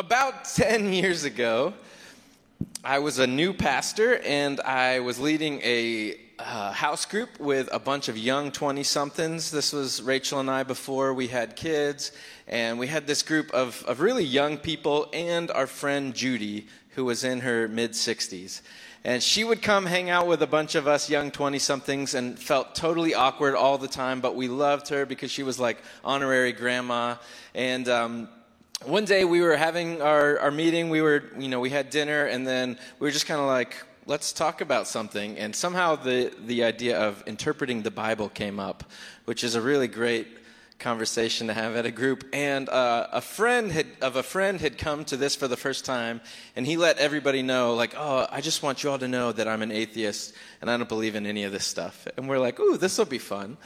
about 10 years ago, I was a new pastor and I was leading a uh, house group with a bunch of young 20 somethings. This was Rachel and I before we had kids. And we had this group of, of really young people and our friend Judy, who was in her mid 60s. And she would come hang out with a bunch of us young 20 somethings and felt totally awkward all the time, but we loved her because she was like honorary grandma. And um, one day we were having our, our meeting, we were, you know, we had dinner, and then we were just kind of like, let's talk about something. And somehow the, the idea of interpreting the Bible came up, which is a really great conversation to have at a group. And uh, a friend had, of a friend had come to this for the first time, and he let everybody know, like, oh, I just want you all to know that I'm an atheist and I don't believe in any of this stuff. And we're like, ooh, this will be fun.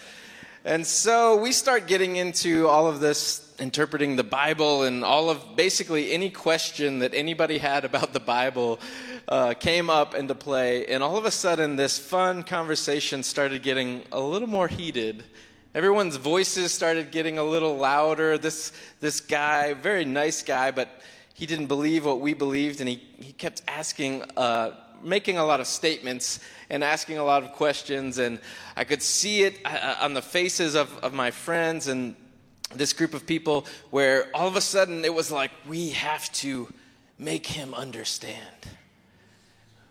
And so we start getting into all of this interpreting the Bible and all of basically any question that anybody had about the Bible uh, came up into play. And all of a sudden, this fun conversation started getting a little more heated. Everyone's voices started getting a little louder. This, this guy, very nice guy, but he didn't believe what we believed, and he, he kept asking uh, making a lot of statements and asking a lot of questions. And I could see it uh, uh, on the faces of, of my friends and this group of people where all of a sudden it was like, we have to make him understand.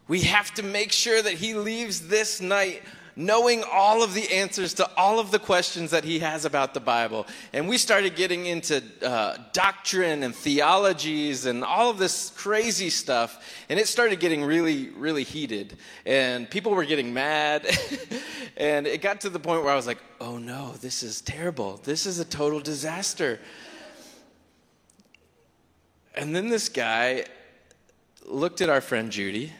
We have to make sure that he leaves this night knowing all of the answers to all of the questions that he has about the Bible. And we started getting into uh, doctrine and theologies and all of this crazy stuff. And it started getting really, really heated. And people were getting mad. and it got to the point where I was like, oh no, this is terrible. This is a total disaster. And then this guy looked at our friend Judy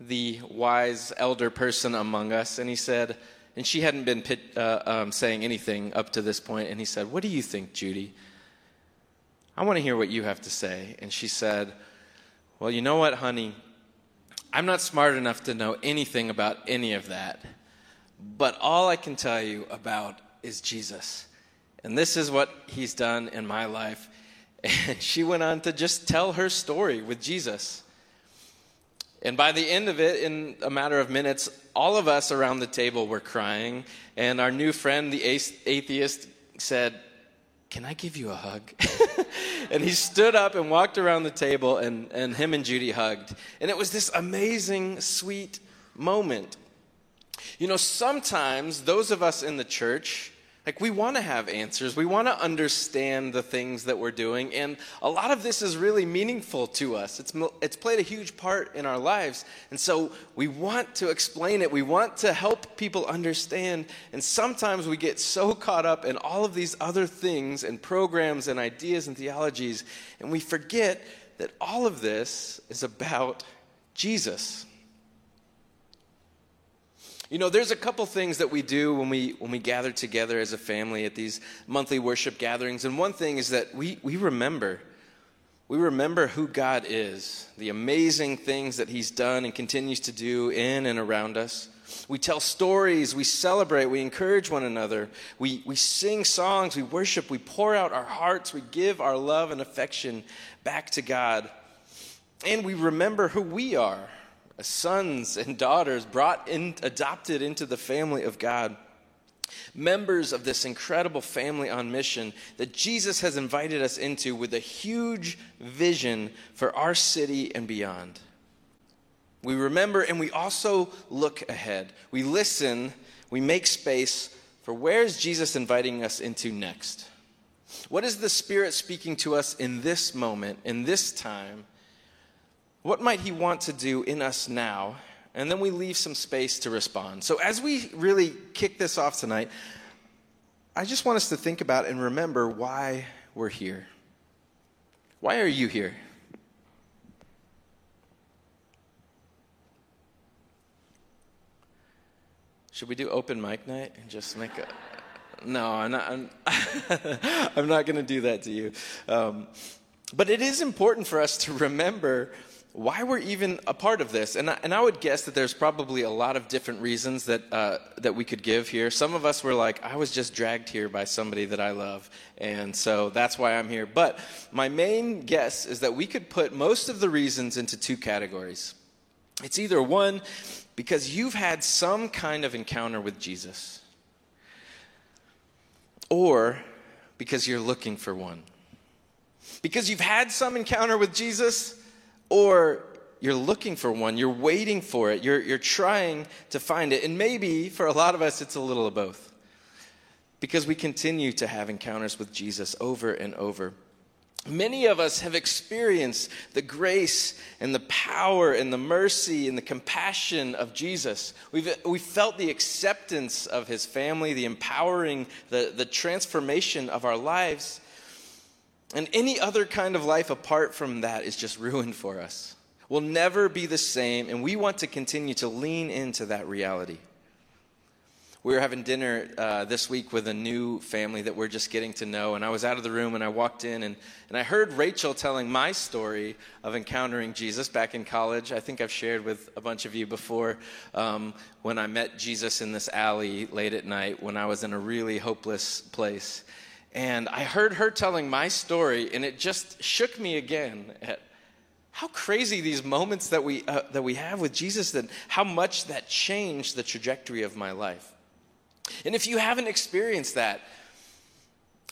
the wise elder person among us, and he said, and she hadn't been pit, uh, um, saying anything up to this point, and he said, What do you think, Judy? I want to hear what you have to say. And she said, Well, you know what, honey? I'm not smart enough to know anything about any of that, but all I can tell you about is Jesus. And this is what he's done in my life. And she went on to just tell her story with Jesus. And by the end of it, in a matter of minutes, all of us around the table were crying. And our new friend, the atheist, said, Can I give you a hug? and he stood up and walked around the table, and, and him and Judy hugged. And it was this amazing, sweet moment. You know, sometimes those of us in the church, like, we want to have answers. We want to understand the things that we're doing. And a lot of this is really meaningful to us. It's, it's played a huge part in our lives. And so we want to explain it. We want to help people understand. And sometimes we get so caught up in all of these other things and programs and ideas and theologies. And we forget that all of this is about Jesus. You know, there's a couple things that we do when we when we gather together as a family at these monthly worship gatherings, and one thing is that we we remember. We remember who God is, the amazing things that He's done and continues to do in and around us. We tell stories, we celebrate, we encourage one another, we, we sing songs, we worship, we pour out our hearts, we give our love and affection back to God. And we remember who we are sons and daughters brought in, adopted into the family of God. Members of this incredible family on mission that Jesus has invited us into with a huge vision for our city and beyond. We remember and we also look ahead. We listen, we make space for where is Jesus inviting us into next? What is the Spirit speaking to us in this moment, in this time? What might He want to do in us now? And then we leave some space to respond. So, as we really kick this off tonight, I just want us to think about and remember why we're here. Why are you here? Should we do open mic night and just make a. No, I'm not, I'm, I'm not going to do that to you. Um, but it is important for us to remember why we're even a part of this. And I, and I would guess that there's probably a lot of different reasons that, uh, that we could give here. Some of us were like, I was just dragged here by somebody that I love, and so that's why I'm here. But my main guess is that we could put most of the reasons into two categories. It's either one, because you've had some kind of encounter with Jesus, or because you're looking for one. Because you've had some encounter with Jesus, or you're looking for one, you're waiting for it, you're, you're trying to find it. And maybe for a lot of us, it's a little of both. Because we continue to have encounters with Jesus over and over. Many of us have experienced the grace and the power and the mercy and the compassion of Jesus. We've, we've felt the acceptance of his family, the empowering, the, the transformation of our lives. And any other kind of life apart from that is just ruined for us. We'll never be the same, and we want to continue to lean into that reality. We were having dinner uh, this week with a new family that we're just getting to know, and I was out of the room and I walked in and, and I heard Rachel telling my story of encountering Jesus back in college. I think I've shared with a bunch of you before um, when I met Jesus in this alley late at night when I was in a really hopeless place. And I heard her telling my story, and it just shook me again at how crazy these moments that we, uh, that we have with Jesus, and how much that changed the trajectory of my life. And if you haven't experienced that,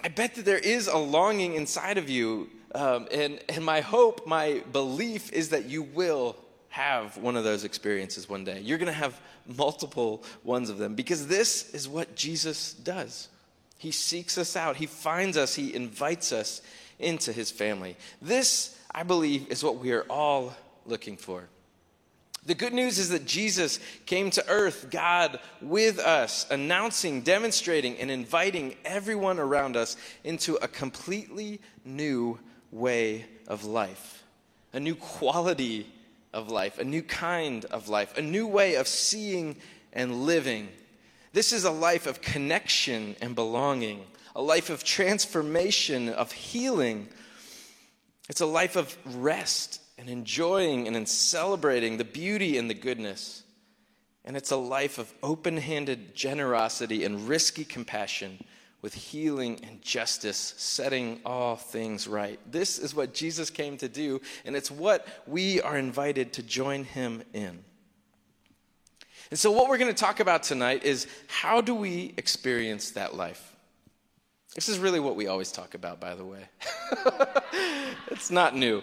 I bet that there is a longing inside of you. Um, and, and my hope, my belief is that you will have one of those experiences one day. You're going to have multiple ones of them because this is what Jesus does. He seeks us out, He finds us, He invites us into His family. This, I believe, is what we are all looking for. The good news is that Jesus came to earth, God with us, announcing, demonstrating, and inviting everyone around us into a completely new way of life, a new quality of life, a new kind of life, a new way of seeing and living this is a life of connection and belonging, a life of transformation, of healing. It's a life of rest and enjoying and in celebrating the beauty and the goodness. And it's a life of open handed generosity and risky compassion with healing and justice, setting all things right. This is what Jesus came to do, and it's what we are invited to join him in. And so, what we're going to talk about tonight is how do we experience that life? This is really what we always talk about, by the way. it's not new.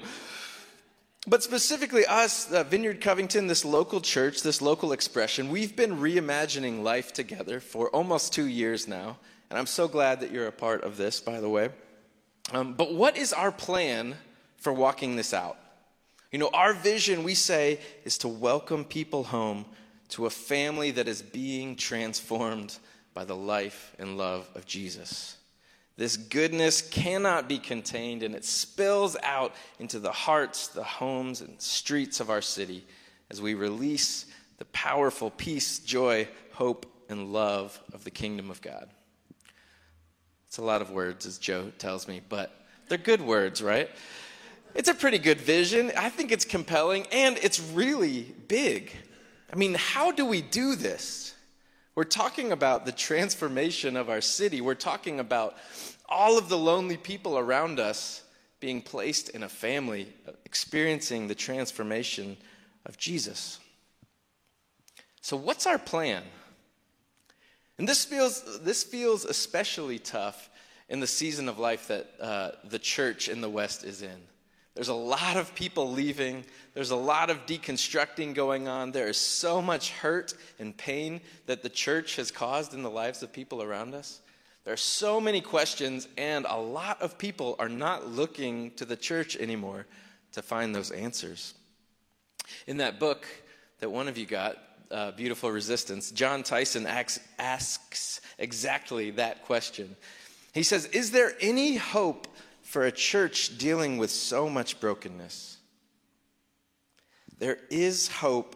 But specifically, us, uh, Vineyard Covington, this local church, this local expression, we've been reimagining life together for almost two years now. And I'm so glad that you're a part of this, by the way. Um, but what is our plan for walking this out? You know, our vision, we say, is to welcome people home to a family that is being transformed by the life and love of Jesus. This goodness cannot be contained and it spills out into the hearts, the homes, and streets of our city as we release the powerful peace, joy, hope, and love of the kingdom of God. It's a lot of words, as Joe tells me, but they're good words, right? It's a pretty good vision. I think it's compelling and it's really big. I mean, how do we do this? We're talking about the transformation of our city. We're talking about all of the lonely people around us being placed in a family, experiencing the transformation of Jesus. So, what's our plan? And this feels, this feels especially tough in the season of life that uh, the church in the West is in. There's a lot of people leaving. There's a lot of deconstructing going on. There is so much hurt and pain that the church has caused in the lives of people around us. There are so many questions, and a lot of people are not looking to the church anymore to find those answers. In that book that one of you got, uh, Beautiful Resistance, Jon Tyson asks, asks exactly that question. He says, Is there any hope for a church dealing with so much brokenness. There is hope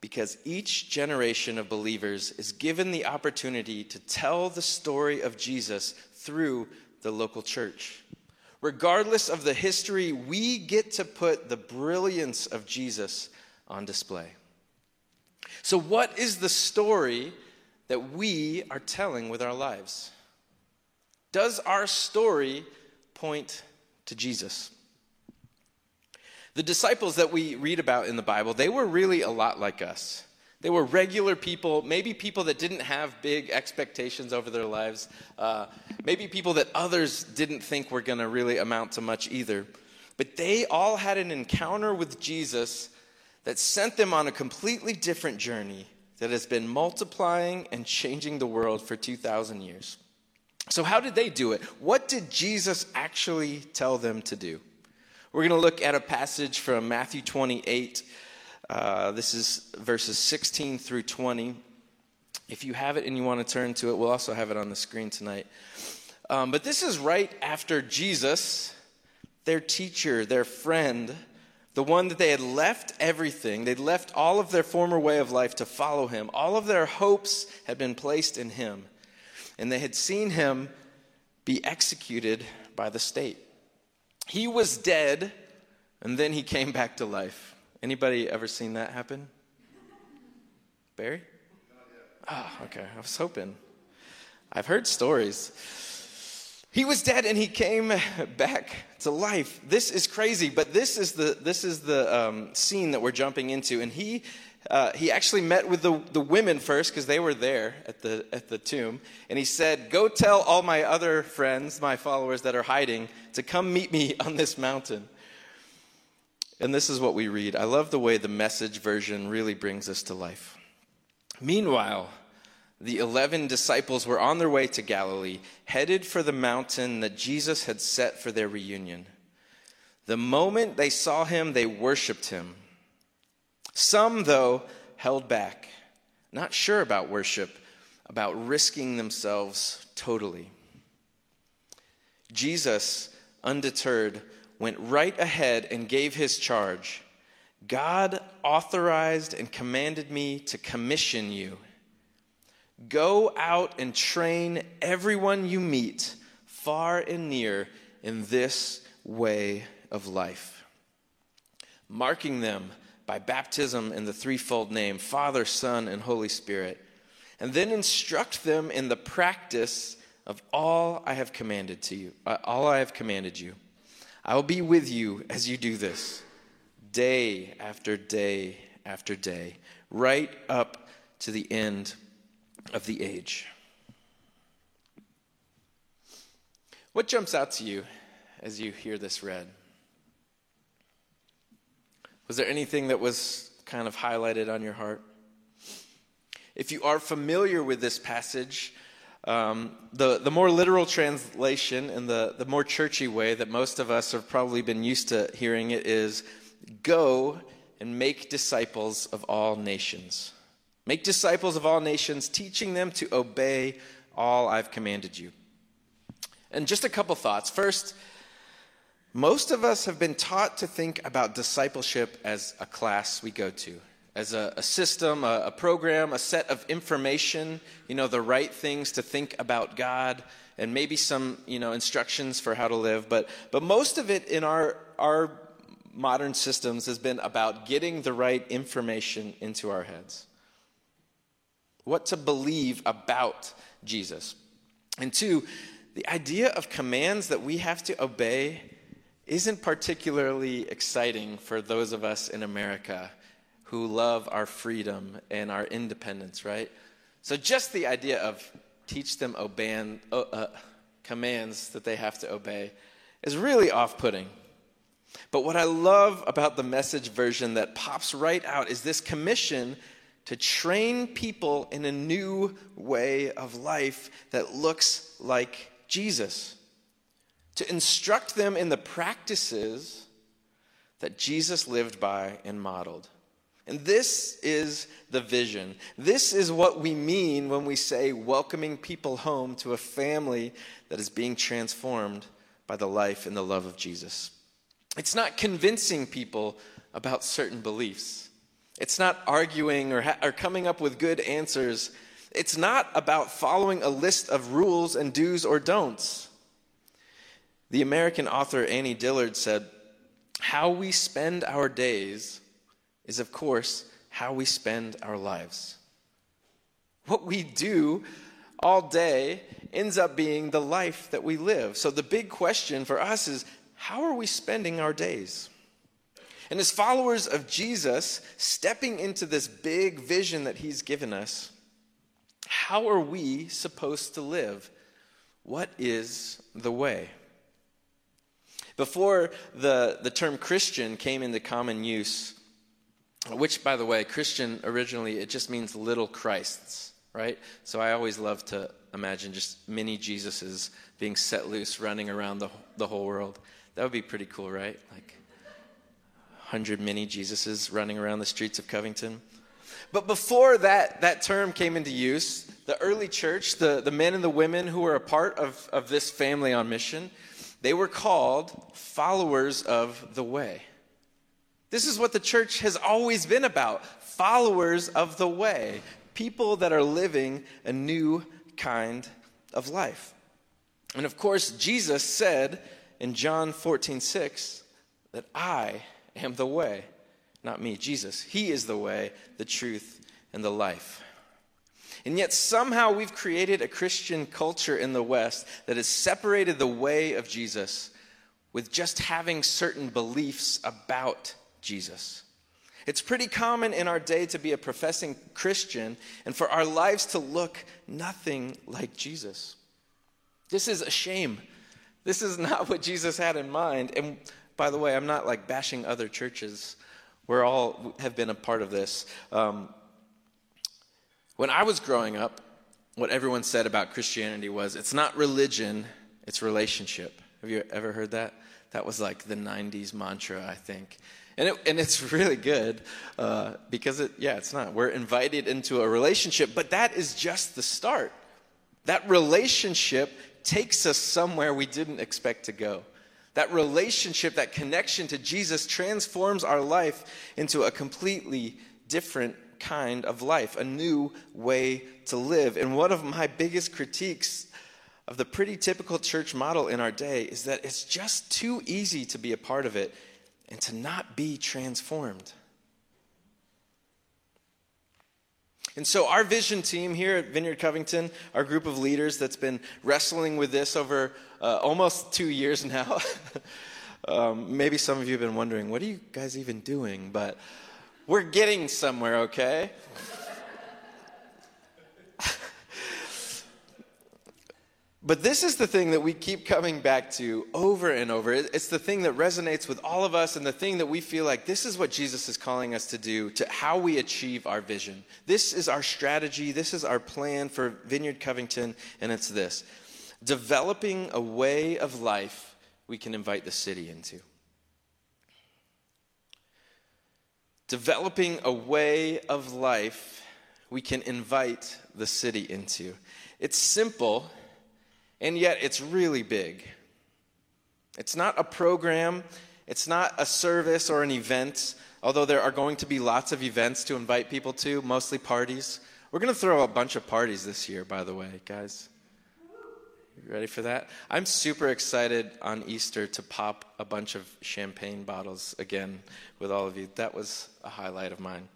because each generation of believers is given the opportunity to tell the story of Jesus through the local church. Regardless of the history, we get to put the brilliance of Jesus on display. So, what is the story that we are telling with our lives? Does our story point to Jesus? The disciples that we read about in the Bible, they were really a lot like us. They were regular people, maybe people that didn't have big expectations over their lives, uh, maybe people that others didn't think were going to really amount to much either. But they all had an encounter with Jesus that sent them on a completely different journey that has been multiplying and changing the world for 2,000 years. So, how did they do it? What did Jesus actually tell them to do? We're going to look at a passage from Matthew 28 uh, this is verses 16 through 20. If you have it and you want to turn to it, we'll also have it on the screen tonight. Um, but this is right after Jesus, their teacher, their friend, the one that they had left everything, they'd left all of their former way of life to follow him. All of their hopes had been placed in him. And they had seen him be executed by the state. He was dead, and then he came back to life. Anybody ever seen that happen? Barry? Oh, okay. I was hoping. I've heard stories. He was dead and he came back to life. This is crazy, but this is the this is the um, scene that we're jumping into. And he uh, he actually met with the, the women first because they were there at the at the tomb. And he said, "Go tell all my other friends, my followers that are hiding, to come meet me on this mountain." And this is what we read. I love the way the message version really brings us to life. Meanwhile, the 11 disciples were on their way to Galilee, headed for the mountain that Jesus had set for their reunion. The moment they saw him, they worshiped him. Some, though, held back, not sure about worship, about risking themselves totally. Jesus, undeterred, went right ahead and gave his charge God authorized and commanded me to commission you. Go out and train everyone you meet, far and near, in this way of life, marking them by baptism in the threefold name Father, Son, and Holy Spirit, and then instruct them in the practice of all I have commanded to you, uh, all I have commanded you. I will be with you as you do this, day after day after day, right up to the end of the age. What jumps out to you as you hear this read? Was there anything that was kind of highlighted on your heart? If you are familiar with this passage, um, the, the more literal translation and the, the more churchy way that most of us have probably been used to hearing it is go and make disciples of all nations. Make disciples of all nations, teaching them to obey all I've commanded you. And just a couple thoughts. First, most of us have been taught to think about discipleship as a class we go to as a, a system, a, a, program, a set of information, you know, the right things to think about God, and maybe some, you know, instructions for how to live. But, but most of it in our, our modern systems has been about getting the right information into our heads. What to believe about Jesus. And two, the idea of commands that we have to obey isn't particularly exciting for those of us in America who love our freedom and our independence, right? So just the idea of teach them obey, uh, commands that they have to obey is really off putting. But what I love about the message version that pops right out is this commission to train people in a new way of life that looks like Jesus, to instruct them in the practices that Jesus lived by and modeled. And this is the vision. This is what we mean when we say welcoming people home to a family that is being transformed by the life and the love of Jesus. It's not convincing people about certain beliefs. It's not arguing or, ha- or coming up with good answers. It's not about following a list of rules and do's or don'ts. The American author Annie Dillard said, How we spend our days is, of course, how we spend our lives. What we do all day ends up being the life that we live. So the big question for us is how are we spending our days? And as followers of Jesus, stepping into this big vision that he's given us, how are we supposed to live? What is the way? Before the, the term Christian came into common use, which, by the way, Christian originally, it just means little Christs, right? So I always love to imagine just mini Jesuses being set loose, running around the, the whole world. That would be pretty cool, right? Like 100 mini Jesuses running around the streets of Covington. But before that, that term came into use, the early church, the, the men and the women who were a part of, of this family on mission, they were called followers of the way. This is what the church has always been about followers of the way, people that are living a new kind of life. And of course, Jesus said in John 14, 6, that I am the way. Not me, Jesus. He is the way, the truth, and the life. And yet, somehow, we've created a Christian culture in the West that has separated the way of Jesus with just having certain beliefs about Jesus. It's pretty common in our day to be a professing Christian and for our lives to look nothing like Jesus. This is a shame. This is not what Jesus had in mind. And by the way, I'm not like bashing other churches. We're all have been a part of this. Um, when I was growing up, what everyone said about Christianity was it's not religion, it's relationship. Have you ever heard that? That was like the 90s mantra, I think. And, it, and it's really good uh, because, it, yeah, it's not. We're invited into a relationship, but that is just the start. That relationship takes us somewhere we didn't expect to go. That relationship, that connection to Jesus transforms our life into a completely different kind of life, a new way to live. And one of my biggest critiques of the pretty typical church model in our day is that it's just too easy to be a part of it and to not be transformed. And so, our vision team here at Vineyard Covington, our group of leaders that's been wrestling with this over uh, almost two years now. um, maybe some of you have been wondering, what are you guys even doing? But we're getting somewhere, okay? But this is the thing that we keep coming back to over and over. It's the thing that resonates with all of us and the thing that we feel like this is what Jesus is calling us to do to how we achieve our vision. This is our strategy, this is our plan for Vineyard Covington, and it's this developing a way of life we can invite the city into. Developing a way of life we can invite the city into. It's simple and yet it's really big. It's not a program, it's not a service or an event, although there are going to be lots of events to invite people to, mostly parties. We're going to throw a bunch of parties this year, by the way, guys. Ready for that? I'm super excited on Easter to pop a bunch of champagne bottles again with all of you. That was a highlight of mine.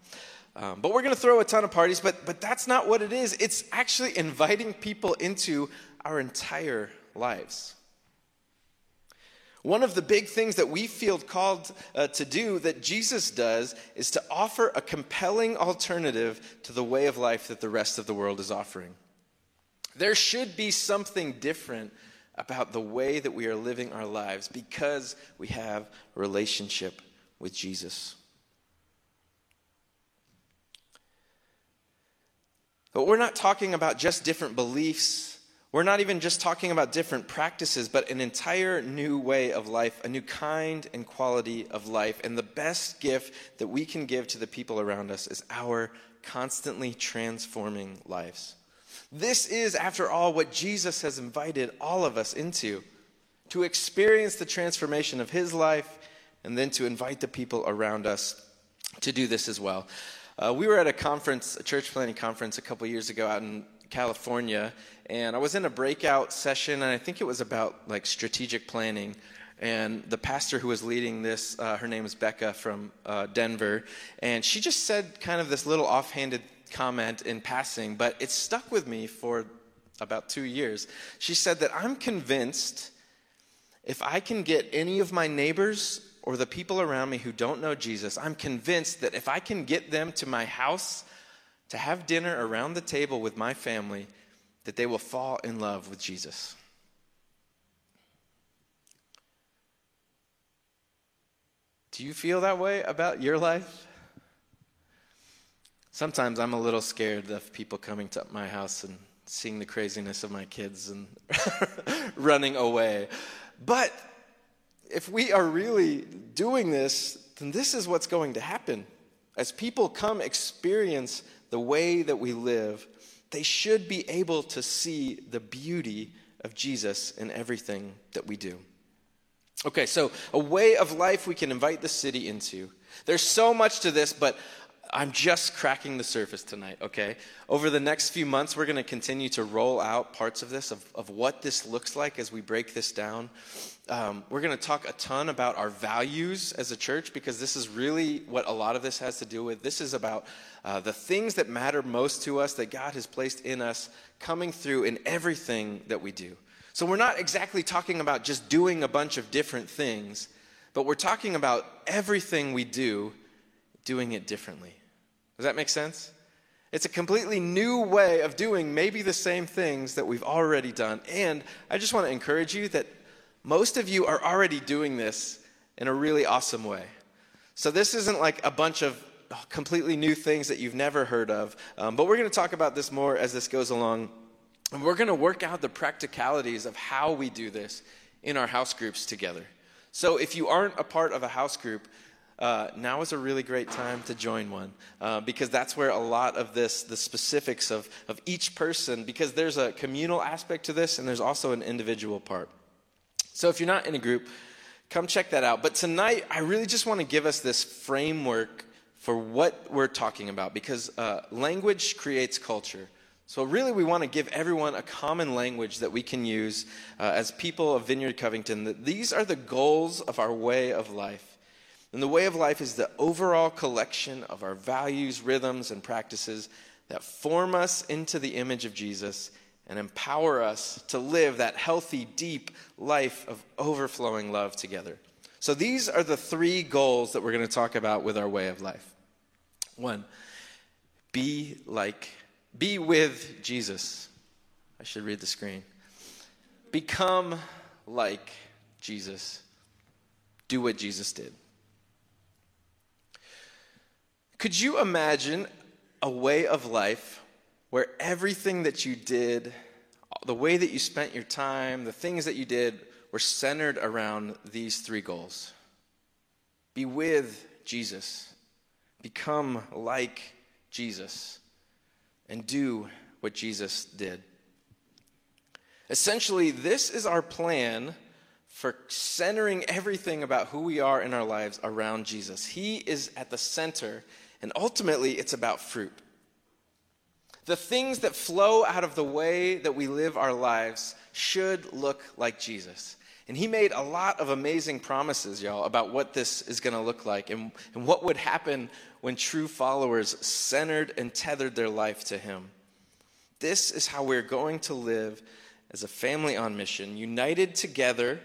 Um, but we're going to throw a ton of parties, but, but that's not what it is. It's actually inviting people into our entire lives. One of the big things that we feel called uh, to do that Jesus does is to offer a compelling alternative to the way of life that the rest of the world is offering. There should be something different about the way that we are living our lives because we have a relationship with Jesus. But we're not talking about just different beliefs we're not even just talking about different practices, but an entire new way of life, a new kind and quality of life. And the best gift that we can give to the people around us is our constantly transforming lives. This is, after all, what Jesus has invited all of us into to experience the transformation of his life and then to invite the people around us to do this as well. Uh, we were at a conference, a church planning conference, a couple years ago out in California, and I was in a breakout session, and I think it was about like strategic planning. And the pastor who was leading this, uh, her name is Becca from uh, Denver, and she just said kind of this little offhanded comment in passing, but it stuck with me for about two years. She said that I'm convinced if I can get any of my neighbors or the people around me who don't know Jesus, I'm convinced that if I can get them to my house to have dinner around the table with my family, that they will fall in love with Jesus. Do you feel that way about your life? Sometimes I'm a little scared of people coming to my house and seeing the craziness of my kids and running away. But if we are really doing this, then this is what's going to happen. As people come experience the way that we live, they should be able to see the beauty of Jesus in everything that we do. Okay, so a way of life we can invite the city into. There's so much to this, but I'm just cracking the surface tonight, okay? Over the next few months, we're going to continue to roll out parts of this, of, of what this looks like as we break this down. Um, we're going to talk a ton about our values as a church because this is really what a lot of this has to do with. This is about uh, the things that matter most to us that God has placed in us coming through in everything that we do. So we're not exactly talking about just doing a bunch of different things, but we're talking about everything we do doing it differently. Does that make sense? It's a completely new way of doing maybe the same things that we've already done. And I just want to encourage you that most of you are already doing this in a really awesome way. So this isn't like a bunch of completely new things that you've never heard of. Um, but we're going to talk about this more as this goes along. And we're going to work out the practicalities of how we do this in our house groups together. So if you aren't a part of a house group, uh, now is a really great time to join one uh, because that's where a lot of this, the specifics of, of each person, because there's a communal aspect to this and there's also an individual part. So if you're not in a group, come check that out. But tonight, I really just want to give us this framework for what we're talking about because uh, language creates culture. So, really, we want to give everyone a common language that we can use uh, as people of Vineyard Covington. That these are the goals of our way of life. And the way of life is the overall collection of our values, rhythms, and practices that form us into the image of Jesus and empower us to live that healthy, deep life of overflowing love together. So, these are the three goals that we're going to talk about with our way of life. One, be like, be with Jesus. I should read the screen. Become like Jesus. Do what Jesus did. Could you imagine a way of life where everything that you did, the way that you spent your time, the things that you did were centered around these three goals? Be with Jesus, become like Jesus, and do what Jesus did. Essentially, this is our plan for centering everything about who we are in our lives around Jesus. He is at the center and ultimately, it's about fruit. The things that flow out of the way that we live our lives should look like Jesus. And he made a lot of amazing promises, y'all, about what this is going to look like and, and what would happen when true followers centered and tethered their life to him. This is how we're going to live as a family on mission, united together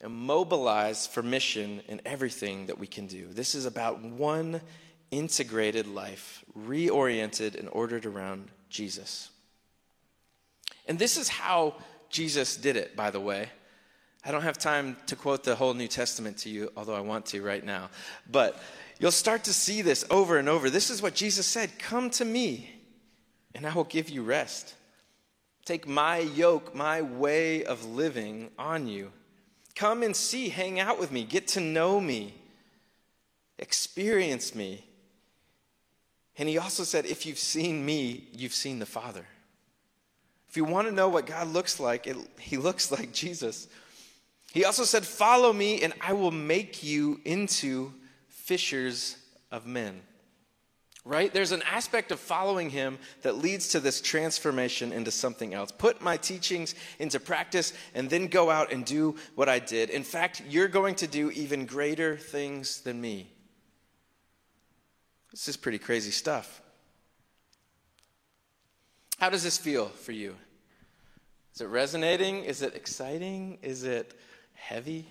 and mobilized for mission in everything that we can do. This is about one integrated life, reoriented and ordered around Jesus. And this is how Jesus did it, by the way. I don't have time to quote the whole New Testament to you, although I want to right now. But you'll start to see this over and over. This is what Jesus said Come to me, and I will give you rest. Take my yoke, my way of living on you. Come and see, hang out with me, get to know me, experience me. And he also said, If you've seen me, you've seen the Father. If you want to know what God looks like, it, he looks like Jesus. He also said, Follow me, and I will make you into fishers of men. right? There's an aspect of following him that leads to this transformation into something else. Put my teachings into practice and then go out and do what I did. In fact, you're going to do even greater things than me. This is pretty crazy stuff. How does this feel for you? Is it resonating? Is it exciting? Is it heavy?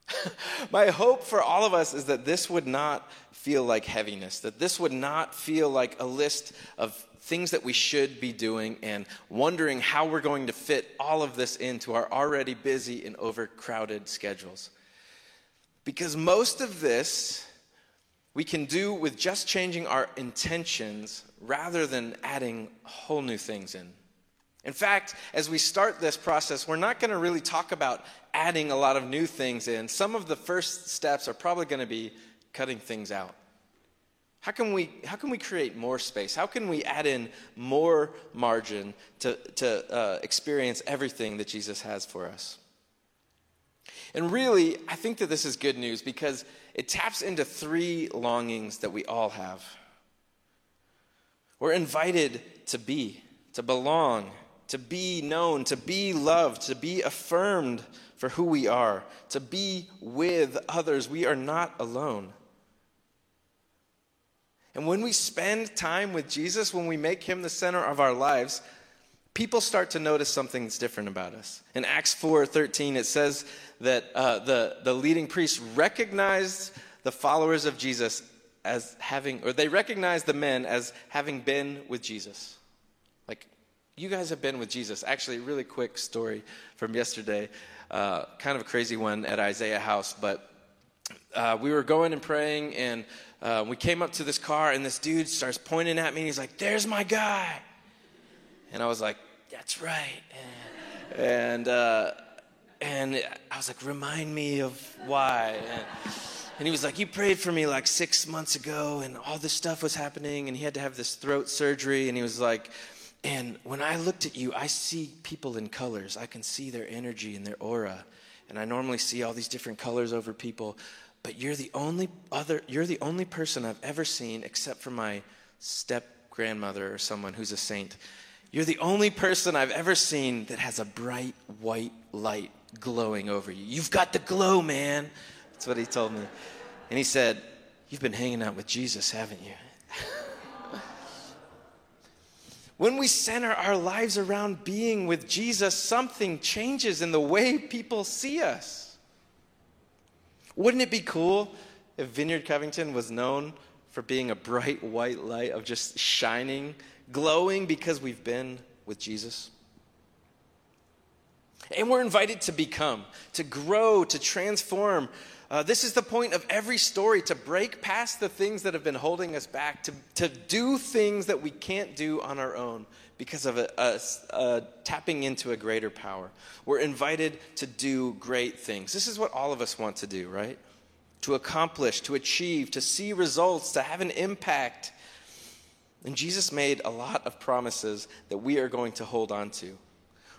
My hope for all of us is that this would not feel like heaviness, that this would not feel like a list of things that we should be doing and wondering how we're going to fit all of this into our already busy and overcrowded schedules. Because most of this we can do with just changing our intentions rather than adding whole new things in. In fact, as we start this process, we're not going to really talk about adding a lot of new things in. Some of the first steps are probably going to be cutting things out. How can we, how can we create more space? How can we add in more margin to, to uh, experience everything that Jesus has for us? And really, I think that this is good news because it taps into three longings that we all have. We're invited to be, to belong, to be known, to be loved, to be affirmed for who we are, to be with others. We are not alone. And when we spend time with Jesus, when we make him the center of our lives, people start to notice something that's different about us. In Acts 4:13 it says that uh, the, the leading priests recognized the followers of Jesus as having, or they recognized the men as having been with Jesus. Like you guys have been with Jesus. Actually, really quick story from yesterday, uh, kind of a crazy one at Isaiah House, but uh, we were going and praying, and uh, we came up to this car, and this dude starts pointing at me, and he's like, "There's my guy," and I was like, "That's right," and and, uh, and I was like, "Remind me of why." And, and he was like, You prayed for me like six months ago, and all this stuff was happening, and he had to have this throat surgery. And he was like, and when I looked at you, I see people in colors. I can see their energy and their aura. And I normally see all these different colors over people, but you're the only other you're the only person I've ever seen except for my step grandmother or someone who's a saint. You're the only person I've ever seen that has a bright white light glowing over you. You've got the glow, man. That's what he told me. And he said, You've been hanging out with Jesus, haven't you? When we center our lives around being with Jesus, something changes in the way people see us. Wouldn't it be cool if Vineyard Covington was known for being a bright white light of just shining, glowing because we've been with Jesus? And we're invited to become, to grow, to transform uh, this is the point of every story to break past the things that have been holding us back, to, to do things that we can't do on our own because of a tapping into a greater power. We're invited to do great things. This is what all of us want to do, right? To accomplish, to achieve, to see results, to have an impact. And Jesus made a lot of promises that we are going to hold on to.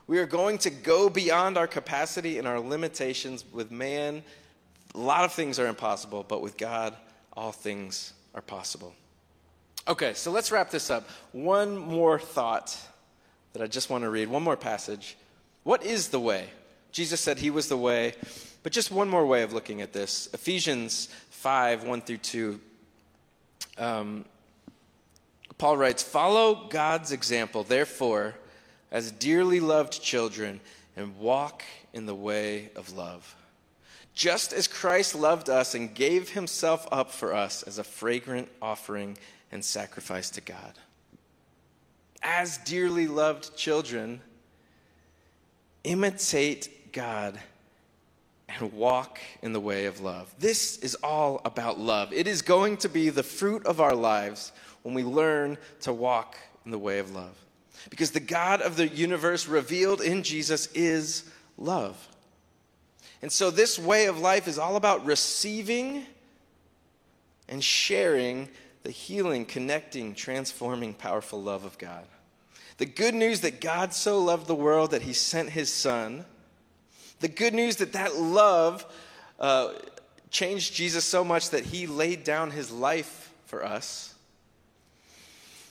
We are going to go beyond our capacity and our limitations with man a lot of things are impossible, but with God, all things are possible. Okay, so let's wrap this up. One more thought that I just want to read, one more passage. What is the way? Jesus said he was the way, but just one more way of looking at this. Ephesians 5 1 through 2. Um, Paul writes, Follow God's example, therefore, as dearly loved children, and walk in the way of love just as Christ loved us and gave himself up for us as a fragrant offering and sacrifice to God. As dearly loved children, imitate God and walk in the way of love. This is all about love. It is going to be the fruit of our lives when we learn to walk in the way of love. Because the God of the universe revealed in Jesus is love. And so, this way of life is all about receiving and sharing the healing, connecting, transforming, powerful love of God. The good news that God so loved the world that he sent his son. The good news that that love uh, changed Jesus so much that he laid down his life for us.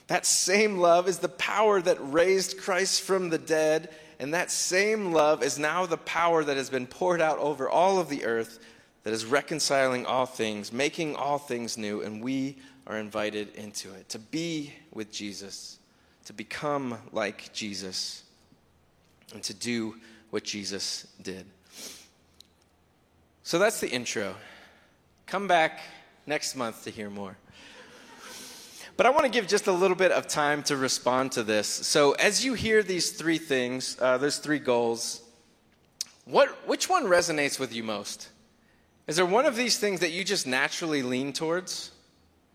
That same love is the power that raised Christ from the dead, and that same love is now the power that has been poured out over all of the earth that is reconciling all things, making all things new, and we are invited into it to be with Jesus, to become like Jesus, and to do what Jesus did. So that's the intro. Come back next month to hear more. But I want to give just a little bit of time to respond to this. So, as you hear these three things, uh, there's three goals. What, which one resonates with you most? Is there one of these things that you just naturally lean towards?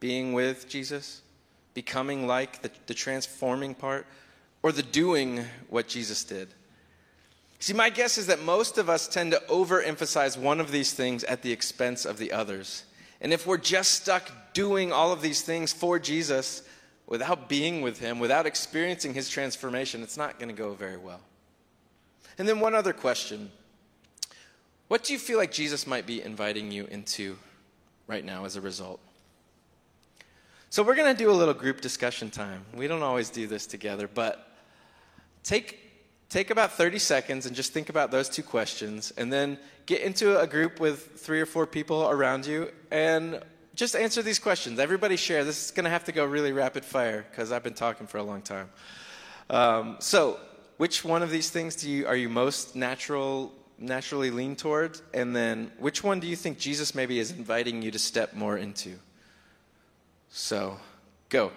Being with Jesus? Becoming like the, the transforming part? Or the doing what Jesus did? See, my guess is that most of us tend to overemphasize one of these things at the expense of the others. And if we're just stuck doing all of these things for Jesus without being with Him, without experiencing His transformation, it's not going to go very well. And then, one other question What do you feel like Jesus might be inviting you into right now as a result? So, we're going to do a little group discussion time. We don't always do this together, but take take about 30 seconds and just think about those two questions, and then get into a group with three or four people around you and just answer these questions. Everybody share. This is going to have to go really rapid fire because I've been talking for a long time. Um, so, which one of these things do you are you most natural naturally lean toward? And then, which one do you think Jesus maybe is inviting you to step more into? So, go.